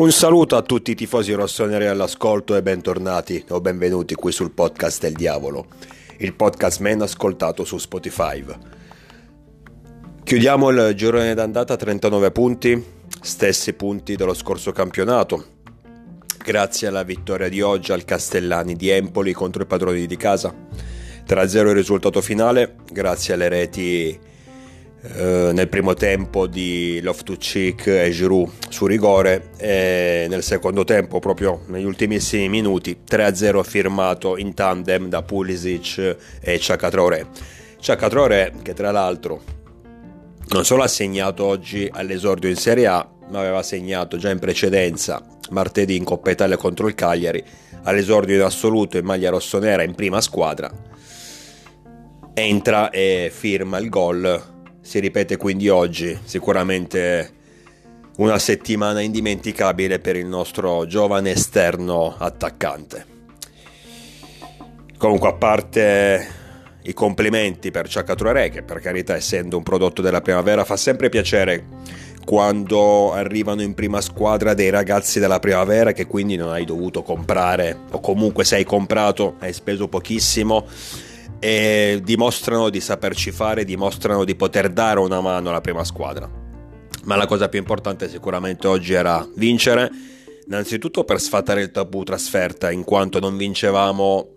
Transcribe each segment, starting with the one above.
Un saluto a tutti i tifosi rossoneri all'ascolto e bentornati o benvenuti qui sul podcast del diavolo, il podcast meno ascoltato su Spotify. Chiudiamo il girone d'andata a 39 punti, stessi punti dello scorso campionato. Grazie alla vittoria di oggi al Castellani di Empoli contro i padroni di casa. 3-0 il risultato finale, grazie alle reti eh, nel primo tempo di Loftus-Cheek e Giroud su rigore e nel secondo tempo proprio negli ultimissimi minuti 3-0 firmato in tandem da Pulisic e Chaka Traoré che tra l'altro non solo ha segnato oggi all'esordio in Serie A ma aveva segnato già in precedenza martedì in Coppa Italia contro il Cagliari all'esordio in assoluto in maglia rossonera in prima squadra. Entra e firma il gol si ripete quindi oggi, sicuramente una settimana indimenticabile per il nostro giovane esterno attaccante. Comunque, a parte i complimenti per Ciaccaturare, che per carità, essendo un prodotto della primavera, fa sempre piacere quando arrivano in prima squadra dei ragazzi della primavera che quindi non hai dovuto comprare, o comunque se hai comprato hai speso pochissimo e dimostrano di saperci fare, dimostrano di poter dare una mano alla prima squadra. Ma la cosa più importante sicuramente oggi era vincere, innanzitutto per sfatare il tabù trasferta, in quanto non vincevamo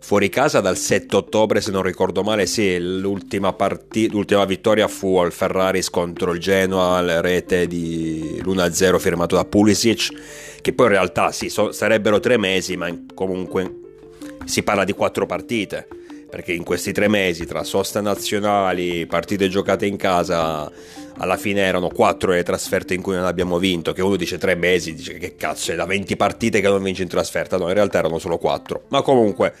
fuori casa dal 7 ottobre, se non ricordo male, sì, l'ultima, partita, l'ultima vittoria fu al Ferraris contro il Genoa, la rete di l'1-0 firmato da Pulisic, che poi in realtà sì, so, sarebbero tre mesi, ma comunque si parla di quattro partite perché in questi tre mesi tra soste nazionali, partite giocate in casa, alla fine erano quattro le trasferte in cui non abbiamo vinto, che uno dice tre mesi, dice che cazzo è da 20 partite che non vinci in trasferta, no in realtà erano solo quattro, ma comunque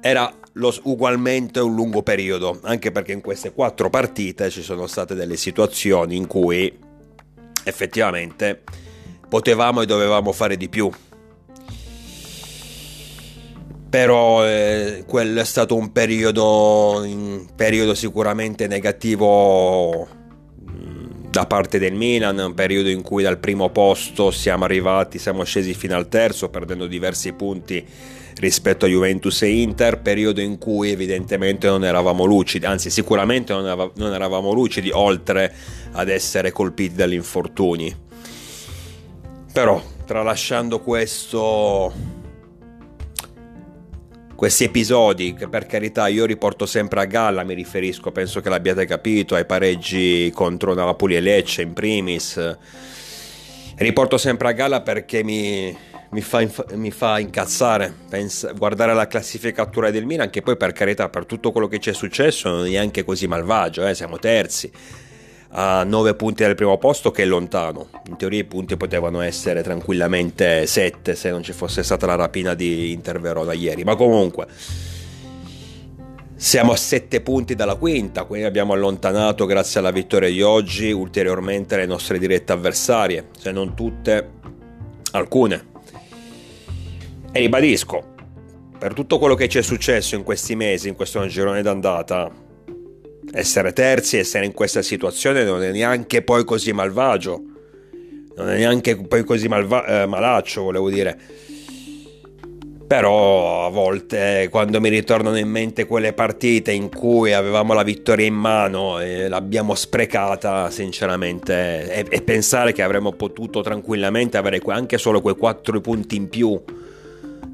era lo, ugualmente un lungo periodo, anche perché in queste quattro partite ci sono state delle situazioni in cui effettivamente potevamo e dovevamo fare di più però eh, quello è stato un periodo, un periodo sicuramente negativo mm, da parte del Milan, un periodo in cui dal primo posto siamo arrivati, siamo scesi fino al terzo perdendo diversi punti rispetto a Juventus e Inter, periodo in cui evidentemente non eravamo lucidi, anzi sicuramente non, eravamo lucidi oltre ad essere colpiti dagli infortuni. Però tralasciando questo questi episodi che per carità io riporto sempre a galla, mi riferisco, penso che l'abbiate capito, ai pareggi contro Napoli e Lecce in primis. Riporto sempre a galla perché mi, mi, fa, mi fa, incazzare Pensa, guardare la classifica attuale del Milan, che poi per carità per tutto quello che ci è successo non è neanche così malvagio, eh, siamo terzi a 9 punti dal primo posto che è lontano. In teoria i punti potevano essere tranquillamente 7 se non ci fosse stata la rapina di Inter Verona ieri, ma comunque siamo a 7 punti dalla quinta, quindi abbiamo allontanato grazie alla vittoria di oggi ulteriormente le nostre dirette avversarie, se non tutte, alcune. E ribadisco, per tutto quello che ci è successo in questi mesi, in questo girone d'andata, essere terzi, essere in questa situazione non è neanche poi così malvagio. Non è neanche poi così malva- eh, malaccio, volevo dire. Però a volte quando mi ritornano in mente quelle partite in cui avevamo la vittoria in mano e l'abbiamo sprecata, sinceramente, e, e pensare che avremmo potuto tranquillamente avere anche solo quei 4 punti in più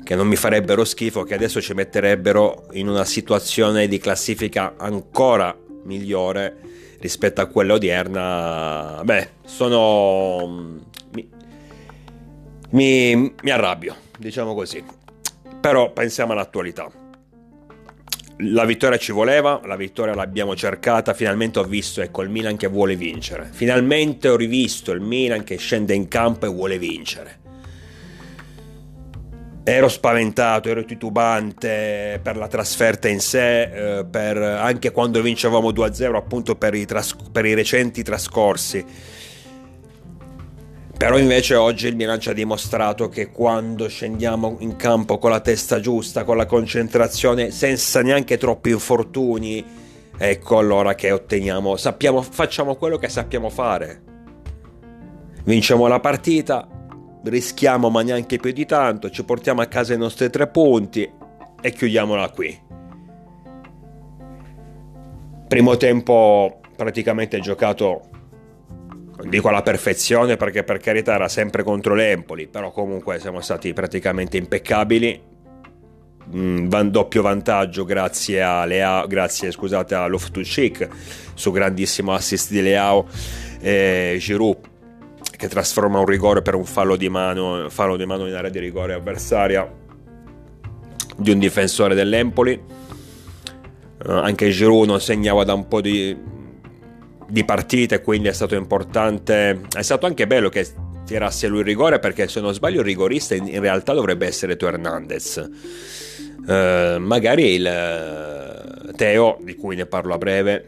che non mi farebbero schifo, che adesso ci metterebbero in una situazione di classifica ancora migliore rispetto a quella odierna, beh, sono... mi, mi, mi arrabbio, diciamo così. Però pensiamo all'attualità. La vittoria ci voleva, la vittoria l'abbiamo cercata, finalmente ho visto ecco il Milan che vuole vincere. Finalmente ho rivisto il Milan che scende in campo e vuole vincere ero spaventato, ero titubante per la trasferta in sé, eh, per, anche quando vincevamo 2-0 appunto per i, tras- per i, recenti trascorsi. Però invece oggi il Milan ci ha dimostrato che quando scendiamo in campo con la testa giusta, con la concentrazione, senza neanche troppi infortuni, ecco allora che otteniamo, sappiamo, facciamo quello che sappiamo fare. Vinciamo la partita, rischiamo ma neanche più di tanto, ci portiamo a casa i nostri tre punti e chiudiamola qui. Primo tempo praticamente giocato non dico alla perfezione perché per carità era sempre contro l'Empoli, però comunque siamo stati praticamente impeccabili. Mm, doppio vantaggio grazie a Leao, grazie scusate a Loftus-Cheek su grandissimo assist di Leao e Giroud che trasforma un rigore per un fallo di mano, fallo di mano in area di rigore avversaria di un difensore dell'Empoli. Uh, anche Giroud non segnava da un po' di, di partite, quindi è stato importante. È stato anche bello che tirasse lui il rigore perché se non sbaglio il rigorista in realtà dovrebbe essere Teo Hernandez. Uh, magari il Teo, di cui ne parlo a breve,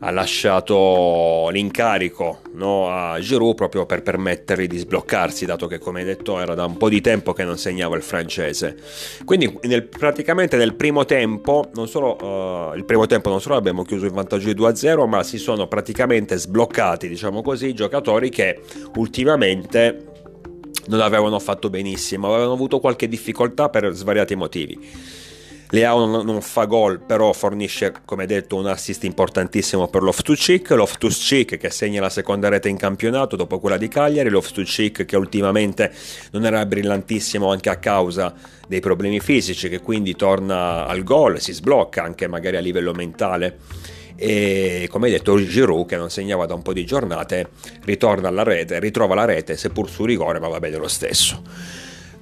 ha lasciato l'incarico no, a Giroud proprio per permettergli di sbloccarsi, dato che come detto era da un po' di tempo che non segnava il francese. Quindi nel, praticamente nel primo tempo, non solo, uh, il primo tempo non solo abbiamo chiuso in vantaggio di 2-0, ma si sono praticamente sbloccati, diciamo così, i giocatori che ultimamente non avevano fatto benissimo, avevano avuto qualche difficoltà per svariati motivi. Leao non, non fa gol, però fornisce, come detto, un assist importantissimo per Loftus-Cheek. Loftus-Cheek che segna la seconda rete in campionato dopo quella di Cagliari. Loftus-Cheek che ultimamente non era brillantissimo anche a causa dei problemi fisici, che quindi torna al gol, si sblocca anche magari a livello mentale e come detto Giroud che non segnava da un po' di giornate ritorna alla rete, ritrova la rete seppur su rigore ma va bene lo stesso.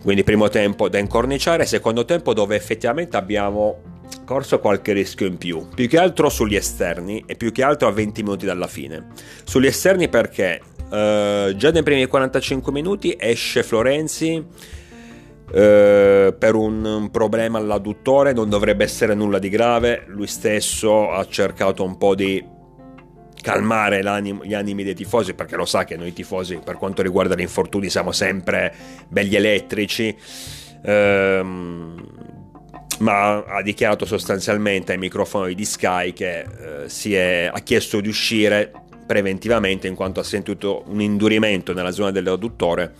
Quindi primo tempo da incorniciare, secondo tempo dove effettivamente abbiamo corso qualche rischio in più, più che altro sugli esterni e più che altro a 20 minuti dalla fine. Sugli esterni perché uh, già nei primi 45 minuti esce Florenzi uh, per un problema all'adduttore, non dovrebbe essere nulla di grave, lui stesso ha cercato un po' di calmare gli animi dei tifosi, perché lo sa che noi tifosi, per quanto riguarda gli infortuni, siamo sempre belli elettrici. Ehm, ma ha dichiarato sostanzialmente ai microfoni di Sky che eh, è, ha chiesto di uscire preventivamente in quanto ha sentito un indurimento nella zona dell'adduttore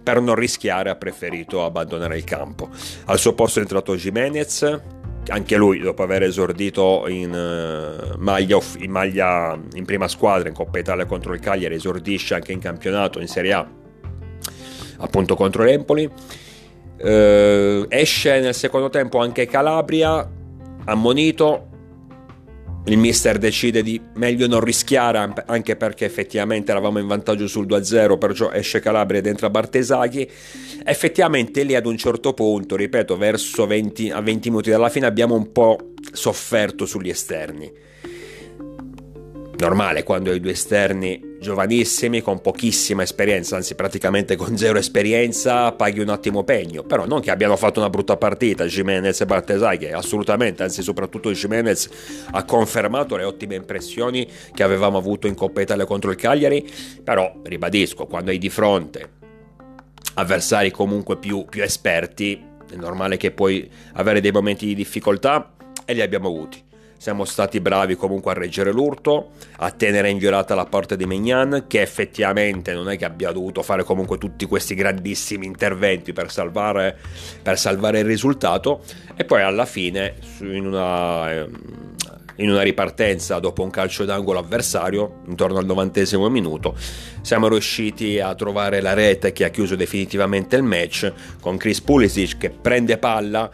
per non rischiare ha preferito abbandonare il campo al suo posto è entrato Jimenez anche lui dopo aver esordito in, uh, maglia, in, maglia, in prima squadra in Coppa Italia contro il Cagliari esordisce anche in campionato in Serie A appunto contro l'Empoli. Uh, esce nel secondo tempo anche Calabria ammonito il mister decide di meglio non rischiare anche perché effettivamente eravamo in vantaggio sul 2-0 perciò esce Calabria ed entra Bartesaghi. Effettivamente lì ad un certo punto ripeto verso 20, a 20 minuti dalla fine abbiamo un po' sofferto sugli esterni. Normale quando hai due esterni giovanissimi con pochissima esperienza, anzi praticamente con zero esperienza, paghi un attimo pegno, però non che abbiano fatto una brutta partita Jimenez e Bartesai che assolutamente, anzi soprattutto Jimenez ha confermato le ottime impressioni che avevamo avuto in Coppa Italia contro il Cagliari, però ribadisco, quando hai di fronte avversari comunque più, più esperti, è normale che puoi avere dei momenti di difficoltà e li abbiamo avuti siamo stati bravi comunque a reggere l'urto, a tenere inviolata la porta di Mignan, che effettivamente non è che abbia dovuto fare comunque tutti questi grandissimi interventi per salvare, per salvare il risultato, e poi alla fine in una, ehm, in una ripartenza dopo un calcio d'angolo avversario, intorno al novantesimo minuto, siamo riusciti a trovare la rete che ha chiuso definitivamente il match con Chris Pulisic che prende palla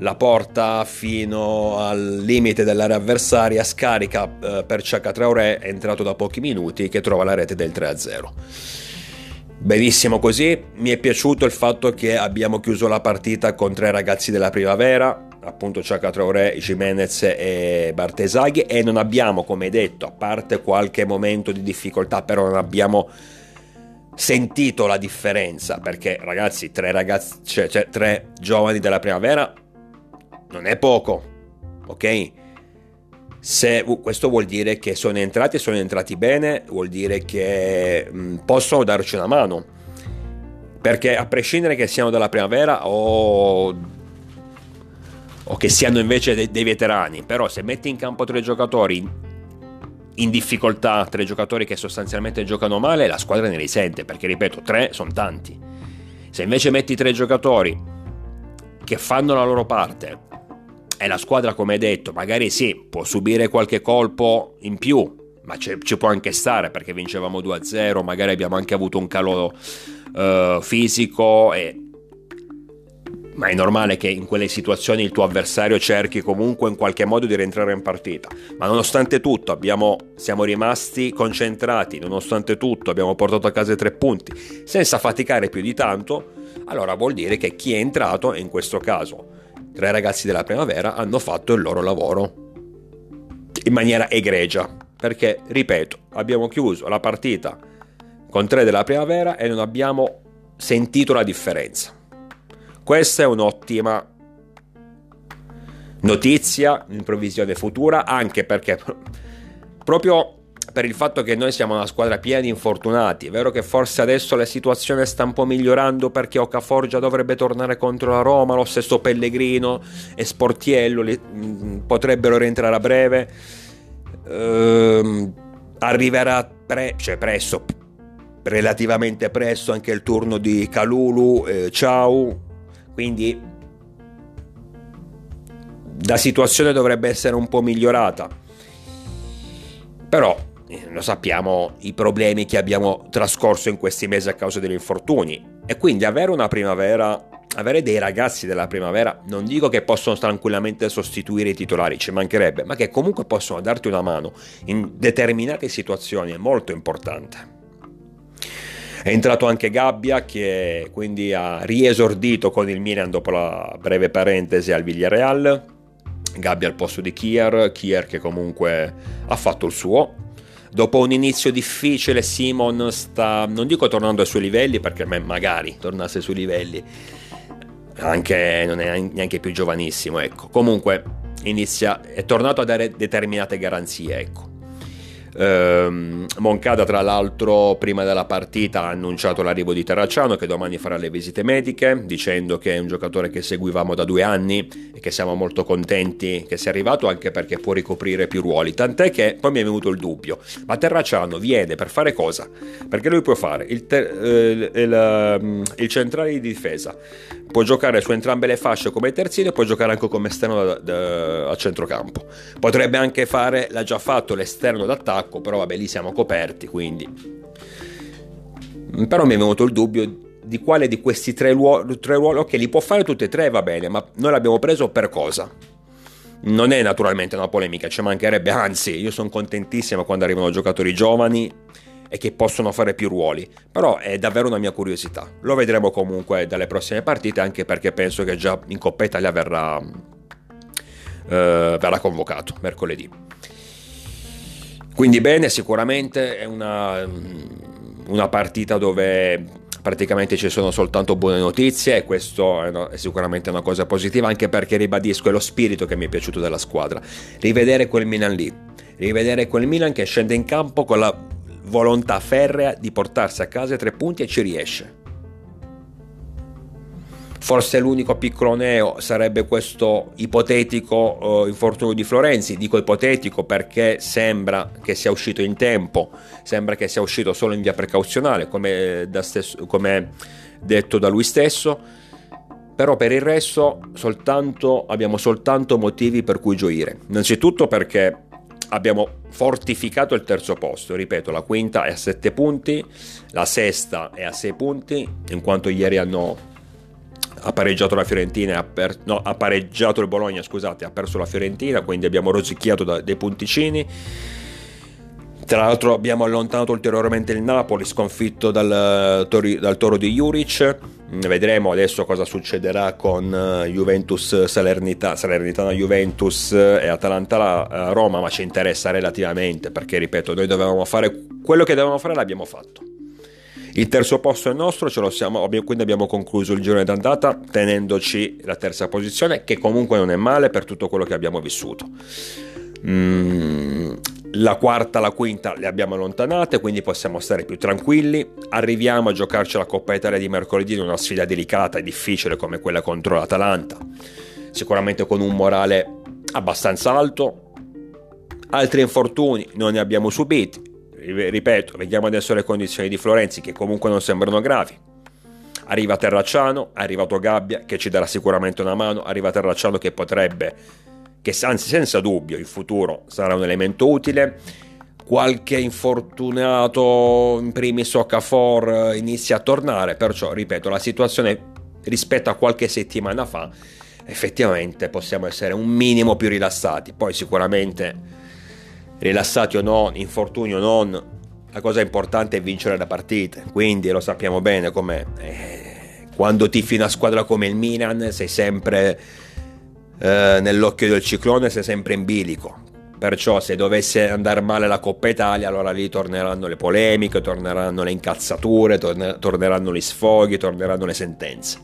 la porta fino al limite dell'area avversaria, scarica eh, per Ciaca Traoré, entrato da pochi minuti, che trova la rete del 3-0. Benissimo così, mi è piaciuto il fatto che abbiamo chiuso la partita con tre ragazzi della primavera, appunto Ciaca Traoré, Jimenez e Bartesaghi e non abbiamo, come detto, a parte qualche momento di difficoltà, però non abbiamo sentito la differenza perché ragazzi, tre ragazzi, cioè, cioè tre giovani della primavera non è poco, ok? Se, questo vuol dire che sono entrati e sono entrati bene, vuol dire che mh, mm, possono darci una mano. Perché a prescindere che siano della primavera o, o che siano invece dei, dei veterani, però se metti in campo tre giocatori in difficoltà, tre giocatori che sostanzialmente giocano male, la squadra ne risente, perché ripeto, tre sono tanti Se invece metti tre giocatori che fanno la loro parte e la squadra, come hai detto, magari sì, può subire qualche colpo in più, ma ci può anche stare perché vincevamo 2-0, magari abbiamo anche avuto un calo uh, fisico e ma è normale che in quelle situazioni il tuo avversario cerchi comunque in qualche modo di rientrare in partita. Ma nonostante tutto abbiamo, siamo rimasti concentrati, nonostante tutto abbiamo portato a casa i tre punti senza faticare più di tanto, allora vuol dire che chi è entrato, e in questo caso tre ragazzi della primavera, hanno fatto il loro lavoro in maniera egregia. Perché, ripeto, abbiamo chiuso la partita con tre della primavera e non abbiamo sentito la differenza. Questa è un'ottima notizia in previsione futura, anche perché proprio per il fatto che noi siamo una squadra piena di infortunati, è vero che forse adesso la situazione sta un po' migliorando perché Ocaforgia dovrebbe tornare contro la Roma, lo stesso Pellegrino e Sportiello li, mh, mm, potrebbero rientrare a breve, ehm, arriverà pre, cioè presto, relativamente presto anche il turno di Calulu, eh, Ciao, quindi la situazione dovrebbe essere un po' migliorata. Però lo sappiamo i problemi che abbiamo trascorso in questi mesi a causa degli infortuni e quindi avere una primavera avere dei ragazzi della primavera non dico che possono tranquillamente sostituire i titolari, ci mancherebbe, ma che comunque possono darti una mano in determinate situazioni è molto importante. È entrato anche Gabbia che quindi ha riesordito con il Milan dopo la breve parentesi al Villarreal. Gabbia al posto di Kier, Kier che comunque ha fatto il suo. Dopo un inizio difficile Simon sta, non dico tornando ai suoi livelli perché magari tornasse ai suoi livelli, anche non è neanche più giovanissimo, ecco. Comunque inizia, è tornato a dare determinate garanzie, ecco. Eh, Moncada, tra l'altro, prima della partita ha annunciato l'arrivo di Terracciano che domani farà le visite mediche, dicendo che è un giocatore che seguivamo da due anni e che siamo molto contenti che sia arrivato anche perché può ricoprire più ruoli. Tant'è che poi mi è venuto il dubbio: ma Terracciano viene per fare cosa? Perché lui può fare il, ter- eh, il, ehm, il centrale di difesa, può giocare su entrambe le fasce come terzino e può giocare anche come esterno da, da, a centrocampo. Potrebbe anche fare, l'ha già fatto, l'esterno d'attacco, però vabbè lì siamo coperti, quindi... Però mi è venuto il dubbio di quale di questi tre ruoli, tre ruoli, ok, li può fare tutti e tre, va bene, ma noi l'abbiamo preso per cosa? Non è naturalmente una polemica, ci mancherebbe, anzi, io sono contentissimo quando arrivano giocatori giovani e che possono fare più ruoli. Però è davvero una mia curiosità. Lo vedremo comunque dalle prossime partite, anche perché penso che già in Coppa Italia verrà, uh, verrà convocato mercoledì. Quindi bene, sicuramente è una, una partita dove praticamente ci sono soltanto buone notizie e questo è, una, è, sicuramente una cosa positiva anche perché ribadisco è lo spirito che mi è piaciuto della squadra rivedere quel Milan lì rivedere quel Milan che scende in campo con la volontà ferrea di portarsi a casa i tre punti e ci riesce. Forse l'unico piccolo neo sarebbe questo ipotetico uh, infortunio di Florenzi. Dico ipotetico perché sembra che sia uscito in tempo, sembra che sia uscito solo in via precauzionale, come, stesso, come detto da lui stesso. Però per il resto soltanto, abbiamo soltanto motivi per cui gioire. Innanzitutto perché abbiamo fortificato il terzo posto, ripeto, la quinta è a 7 punti, la sesta è a 6 punti, in quanto ieri hanno ha pareggiato la Fiorentina, ha, per, no, ha pareggiato il Bologna, scusate, ha perso la Fiorentina, quindi abbiamo rosicchiato da, dei punticini. Tra l'altro abbiamo allontanato ulteriormente il Napoli, sconfitto dal, dal Toro di Juric Vedremo adesso cosa succederà con eh, Juventus Salernitana, Salernitana Juventus e Atalanta eh, Roma, ma ci interessa relativamente perché, ripeto, noi dovevamo fare quello che dovevamo fare l'abbiamo fatto. Il terzo posto è nostro, ce lo siamo, quindi abbiamo concluso il girone d'andata tenendoci la terza posizione, che comunque non è male per tutto quello che abbiamo vissuto. Mm, la quarta, la quinta le abbiamo allontanate, quindi possiamo stare più tranquilli. Arriviamo a giocarci la Coppa Italia di mercoledì in una sfida delicata e difficile come quella contro l'Atalanta. Sicuramente con un morale abbastanza alto. Altri infortuni non ne abbiamo subiti. Ripeto, vediamo adesso le condizioni di Florenzi che comunque non sembrano gravi. Arriva Terracciano, è arrivato Gabbia che ci darà sicuramente una mano, arriva Terracciano che potrebbe, che anzi senza dubbio in futuro sarà un elemento utile. Qualche infortunato, in primis Okafor, inizia a tornare, perciò ripeto, la situazione rispetto a qualche settimana fa effettivamente possiamo essere un minimo più rilassati. Poi sicuramente rilassati o non, infortuni o non, la cosa importante è vincere le partite. Quindi lo sappiamo bene com'è. Eh, quando tifi una squadra come il Milan sei sempre eh, nell'occhio del ciclone, sei sempre in bilico. Perciò se dovesse andare male la Coppa Italia, allora lì torneranno le polemiche, torneranno le incazzature, torne- torneranno gli sfoghi, torneranno le sentenze.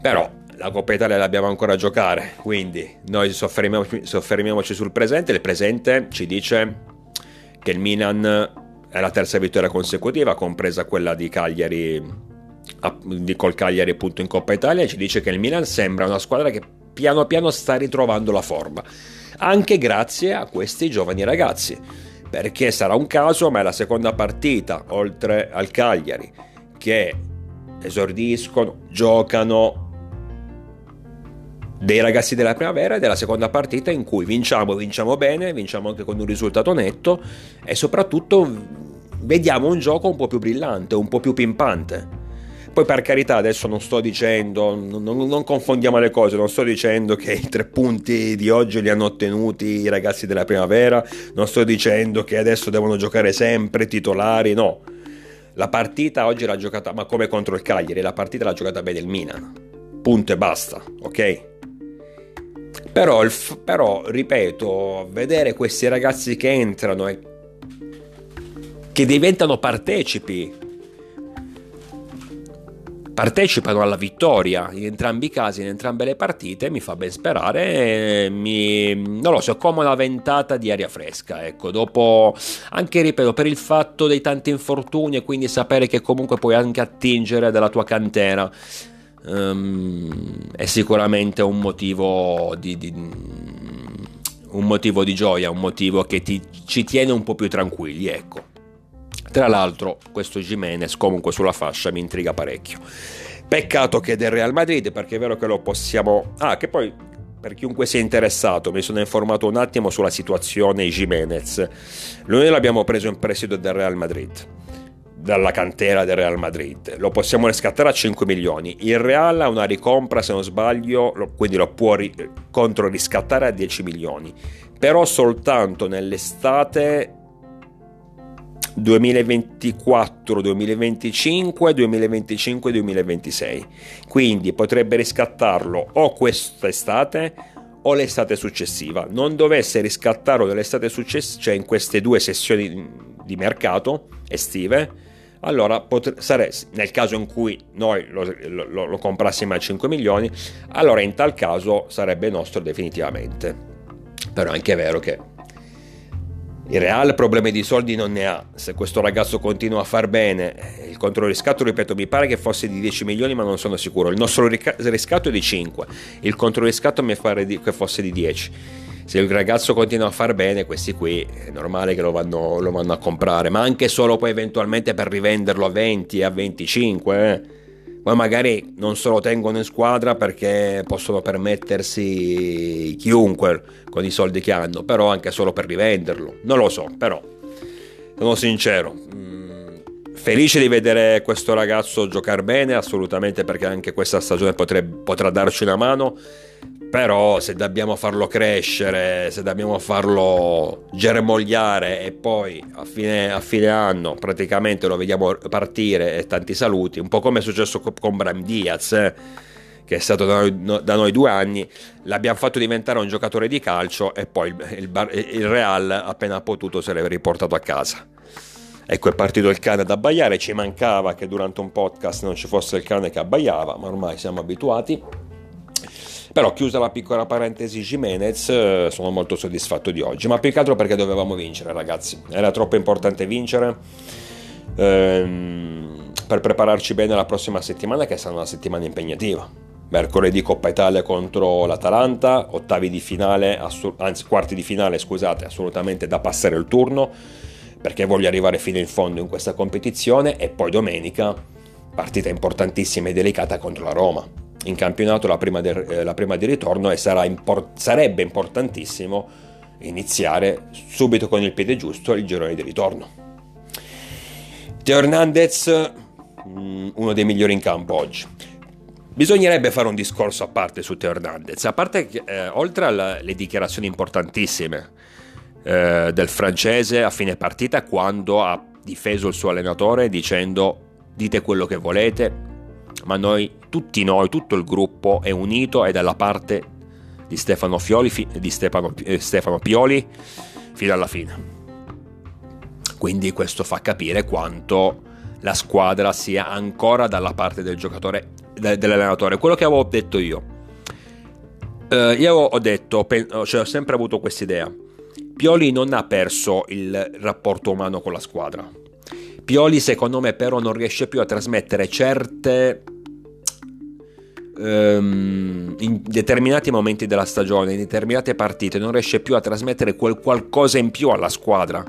Però la Coppa Italia l'abbiamo ancora a giocare, quindi noi soffermiamoci, soffermiamoci sul presente. Il presente ci dice che il Milan è la terza vittoria consecutiva, compresa quella di Cagliari di col Cagliari appunto in Coppa Italia, ci dice che il Milan sembra una squadra che piano piano sta ritrovando la forma, anche grazie a questi giovani ragazzi, perché sarà un caso, ma è la seconda partita, oltre al Cagliari, che esordiscono, giocano, dei ragazzi della primavera è la seconda partita in cui vinciamo, vinciamo bene, vinciamo anche con un risultato netto e soprattutto vediamo un gioco un po' più brillante, un po' più pimpante. Poi per carità adesso non sto dicendo, non, non, confondiamo le cose, non sto dicendo che i tre punti di oggi li hanno ottenuti i ragazzi della primavera, non sto dicendo che adesso devono giocare sempre titolari, no. La partita oggi l'ha giocata, ma come contro il Cagliari, la partita l'ha giocata bene il Milan. Punto e basta, ok? Però, però, ripeto, vedere questi ragazzi che entrano e che diventano partecipi, partecipano alla vittoria in entrambi i casi, in entrambe le partite, mi fa ben sperare. Mi, non lo so, come una ventata di aria fresca. Ecco, dopo anche ripeto, per il fatto dei tanti infortuni e quindi sapere che comunque puoi anche attingere dalla tua cantera um, è sicuramente un motivo di, di, un motivo di gioia, un motivo che ti, ci tiene un po' più tranquilli, ecco. Tra l'altro, questo Jimenez comunque sulla fascia mi intriga parecchio. Peccato che è del Real Madrid, perché è vero che lo possiamo. Ah, che poi per chiunque sia interessato, mi sono informato un attimo sulla situazione Jimenez. Noi l'abbiamo preso in prestito del Real Madrid dalla cantera del Real Madrid. Lo possiamo riscattare a 5 milioni. Il Real ha una ricompra, se non sbaglio, quindi lo può ri- contro riscattare a 10 milioni. Però soltanto nell'estate 2024, 2025, 2025, 2026. Quindi potrebbe riscattarlo o quest'estate o l'estate successiva. Non dovesse riscattarlo nell'estate successiva, cioè in queste due sessioni di mercato estive, allora potre, sare, nel caso in cui noi lo, lo, lo comprassimo a 5 milioni, allora in tal caso sarebbe nostro definitivamente. Però è anche vero che il Real problemi di soldi non ne ha. Se questo ragazzo continua a far bene, il controriscatto, ripeto, mi pare che fosse di 10 milioni, ma non sono sicuro. Il nostro riscatto è di 5, il controriscatto mi pare che fosse di 10 se il ragazzo continua a far bene, questi qui è normale che lo vanno, lo vanno a comprare, ma anche solo poi eventualmente per rivenderlo a 20 a 25. Eh. Poi magari non se lo tengono in squadra perché possono permettersi chiunque con i soldi che hanno, però anche solo per rivenderlo. Non lo so, però sono sincero. Mm, felice di vedere questo ragazzo giocare bene, assolutamente perché anche questa stagione potrebbe, potrà darci una mano però se dobbiamo farlo crescere, se dobbiamo farlo germogliare e poi a fine, a fine anno praticamente lo vediamo partire e tanti saluti, un po' come è successo con Bram Diaz, eh, che è stato da noi, da noi, due anni, l'abbiamo fatto diventare un giocatore di calcio e poi il, il, il Real appena potuto se l'è riportato a casa. Ecco, è partito il cane ad abbaiare, ci mancava che durante un podcast non ci fosse il cane che abbaiava, ma ormai siamo abituati. Però chiusa la piccola parentesi Jimenez, eh, sono molto soddisfatto di oggi, ma più che altro perché dovevamo vincere ragazzi, era troppo importante vincere ehm, per prepararci bene la prossima settimana che sarà una settimana impegnativa. Mercoledì Coppa Italia contro l'Atalanta, ottavi di finale, anzi quarti di finale scusate, assolutamente da passare il turno perché voglio arrivare fino in fondo in questa competizione e poi domenica partita importantissima e delicata contro la Roma. In campionato la prima, de, eh, la prima di ritorno e import- sarebbe importantissimo iniziare subito con il piede giusto il girone di ritorno. Teo Hernandez, mm, uno dei migliori in campo oggi. Bisognerebbe fare un discorso a parte su Teo Hernandez, a parte che eh, oltre alle dichiarazioni importantissime eh, del francese a fine partita quando ha difeso il suo allenatore dicendo dite quello che volete, ma noi, tutti noi, tutto il gruppo è unito e dalla parte di Stefano, Fioli, di Stefano, eh, Stefano Pioli fino alla fine. Quindi questo fa capire quanto la squadra sia ancora dalla parte del giocatore, dell'allenatore. Quello che avevo detto io. Uh, io ho detto, cioè ho sempre avuto questa idea. Pioli non ha perso il rapporto umano con la squadra. Pioli, secondo me, però, non riesce più a trasmettere certe. Um, in determinati momenti della stagione, in determinate partite, non riesce più a trasmettere quel qualcosa in più alla squadra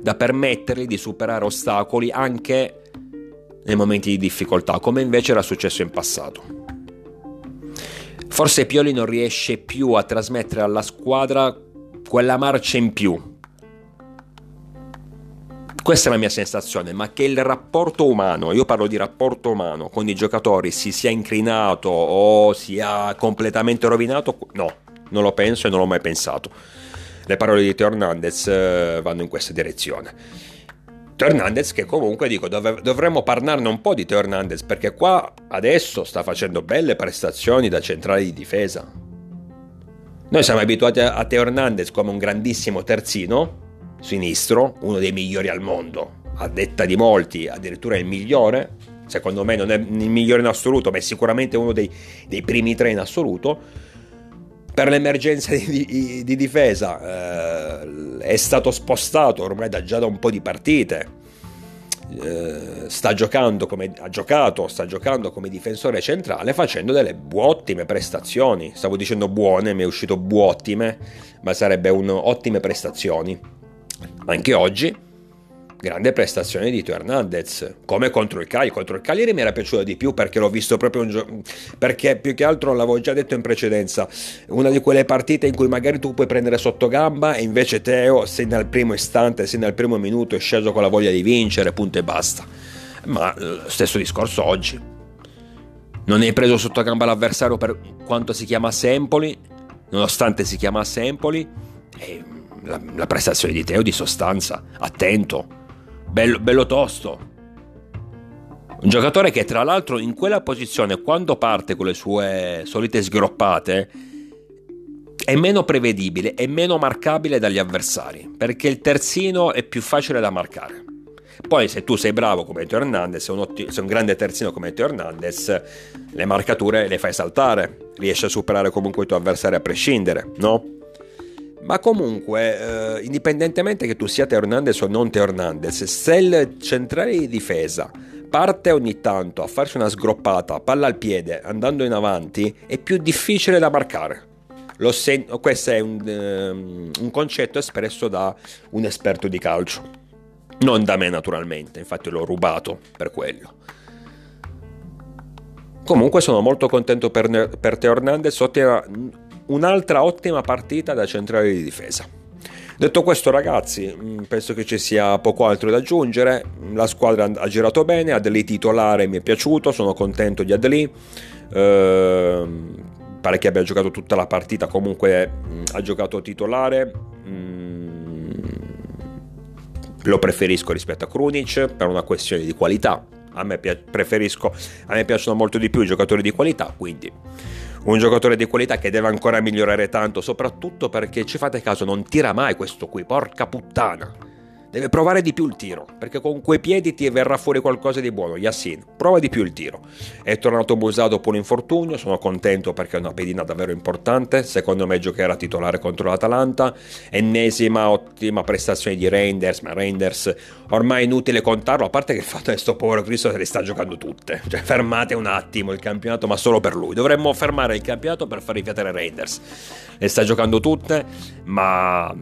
da permettergli di superare ostacoli anche nei momenti di difficoltà, come invece era successo in passato. Forse Pioli non riesce più a trasmettere alla squadra quella marcia in più questa è la mia sensazione, ma che il rapporto umano, io parlo di rapporto umano, con i giocatori si sia incrinato o sia completamente rovinato, no, non lo penso e non l'ho mai pensato. Le parole di Teo Hernandez eh, vanno in questa direzione. Teo Hernandez che comunque dico dov- dovremmo parlarne un po' di Teo Hernandez perché qua adesso sta facendo belle prestazioni da centrale di difesa. Noi siamo abituati a, a Teo Hernandez come un grandissimo terzino, sinistro, uno dei migliori al mondo, a detta di molti, addirittura il migliore, secondo me non è il migliore in assoluto, ma è sicuramente uno dei, dei primi tre in assoluto. Per l'emergenza di, di, di difesa eh, è stato spostato ormai da, già da un po' di partite. Eh, sta giocando come ha giocato, sta giocando come difensore centrale facendo delle ottime prestazioni. Stavo dicendo buone, mi è uscito buottime, ma sarebbe un ottime prestazioni anche oggi, grande prestazione di Teo Hernandez, come contro il Cagliari. Contro il Cagliari mi era piaciuto di più perché l'ho visto proprio un gioco, perché più che altro l'avevo già detto in precedenza, una di quelle partite in cui magari tu puoi prendere sotto gamba e invece Teo, sei dal primo istante, sei dal primo minuto, è sceso con la voglia di vincere, punto e basta. Ma stesso discorso oggi. Non hai preso sotto gamba l'avversario per quanto si chiamasse Empoli, nonostante si chiamasse Empoli, e la, la prestazione di Teo di sostanza, attento, bello, bello tosto. Un giocatore che tra l'altro in quella posizione, quando parte con le sue solite sgroppate, è meno prevedibile e meno marcabile dagli avversari, perché il terzino è più facile da marcare. Poi se tu sei bravo come Teo Hernandez, sei un, otti- sei un grande terzino come Teo Hernandez, le marcature le fai saltare, riesci a superare comunque i tuoi avversari a prescindere, no? Ma comunque, eh, indipendentemente che tu sia Teo Hernandez o non Teo Hernandez, se il centrale di difesa parte ogni tanto a farsi una sgroppata, palla al piede, andando in avanti, è più difficile da marcare. Sen- questo è un, um, un concetto espresso da un esperto di calcio. Non da me naturalmente, infatti l'ho rubato per quello. Comunque sono molto contento per, per Teo Hernandez, ottima, un'altra ottima partita da centrale di difesa. Detto questo ragazzi, mm, penso che ci sia poco altro da aggiungere, la squadra ha girato bene, Adeli titolare mi è piaciuto, sono contento di Adeli, eh, pare che abbia giocato tutta la partita, comunque mm, ha giocato titolare, mm, lo preferisco rispetto a Krunic per una questione di qualità, a me, preferisco, a me piacciono molto di più i giocatori di qualità, quindi un giocatore di qualità che deve ancora migliorare tanto, soprattutto perché ci fate caso, non tira mai questo qui, porca puttana. Deve provare di più il tiro, perché con quei piedi ti verrà fuori qualcosa di buono. Yassin, prova di più il tiro. È tornato Musa dopo un infortunio, sono contento perché è una pedina davvero importante. Secondo me giocherà titolare contro l'Atalanta. Ennesima ottima prestazione di Reinders, ma Reinders ormai è inutile contarlo, a parte che il fatto che sto povero Cristo se le sta giocando tutte. Cioè fermate un attimo il campionato, ma solo per lui. Dovremmo fermare il campionato per far rifiatare Reinders. Le sta giocando tutte, ma...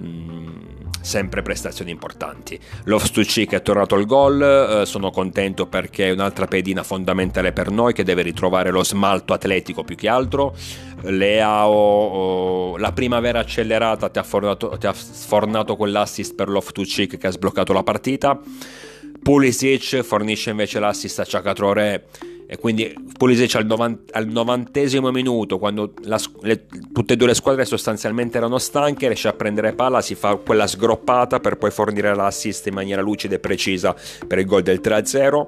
Sempre prestazioni importanti. Loftus-Cheek è tornato al gol, eh, sono contento perché è un'altra pedina fondamentale per noi che deve ritrovare lo smalto atletico più che altro. Leao, oh, la primavera accelerata ti ha fornato, ti ha sfornato quell'assist per Loftus-Cheek che ha sbloccato la partita. Pulisic fornisce invece l'assist a Chaka e quindi Pulisic al, novant- al novantesimo minuto quando la, le, tutte e due le squadre sostanzialmente erano stanche riesce a prendere palla si fa quella sgroppata per poi fornire l'assist in maniera lucida e precisa per il gol del 3-0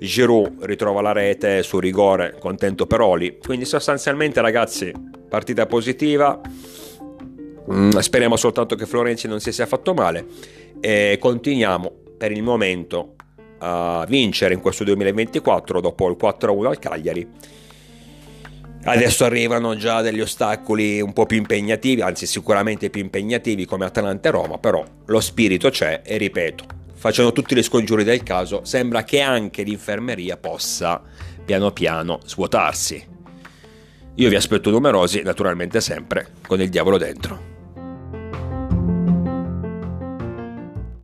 Giroud ritrova la rete su rigore contento per Oli. Quindi sostanzialmente ragazzi partita positiva. Mm, speriamo soltanto che Florenzi non si sia fatto male. E continuiamo per il momento a vincere in questo 2024 dopo il 4-1 al Cagliari. Adesso arrivano già degli ostacoli un po' più impegnativi, anzi sicuramente più impegnativi come Atalanta e Roma, però lo spirito c'è e ripeto, facendo tutti gli scongiuri del caso, sembra che anche l'infermeria possa piano piano svuotarsi. Io vi aspetto numerosi, naturalmente sempre con il diavolo dentro.